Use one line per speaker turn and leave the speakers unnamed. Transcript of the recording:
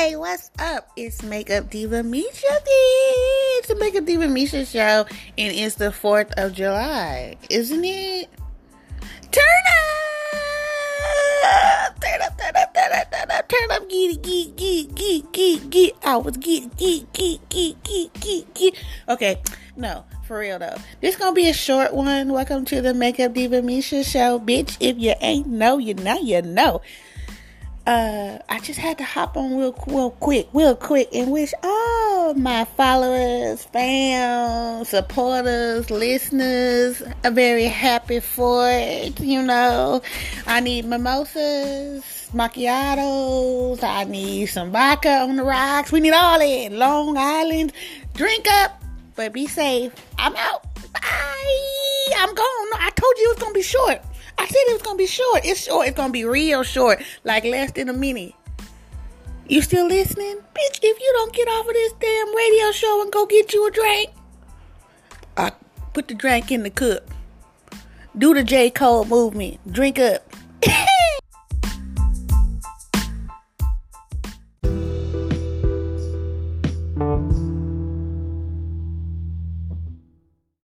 Hey, what's up? It's Makeup Diva Misha. It's the Makeup Diva Misha show, and it's the 4th of July, isn't it? Turn up! Turn up, turn up, turn up, turn up, turn up, get it, get, get, get, get, get. I was get, get, get, get, get, get, get. Okay, no, for real though. This gonna be a short one. Welcome to the Makeup Diva Misha show, bitch. If you ain't know, you know, you know uh, I just had to hop on real, real quick, real quick, and wish all my followers, fans, supporters, listeners a very happy Fourth. You know, I need mimosas, macchiatos. I need some vodka on the rocks. We need all that. Long Island, drink up, but be safe. I'm out. Bye. I'm gone. No, I told you it was gonna be short. I said it was gonna be short. It's short. It's gonna be real short, like less than a minute. You still listening? Bitch, if you don't get off of this damn radio show and go get you a drink, I put the drink in the cup. Do the J. Cole movement. Drink up.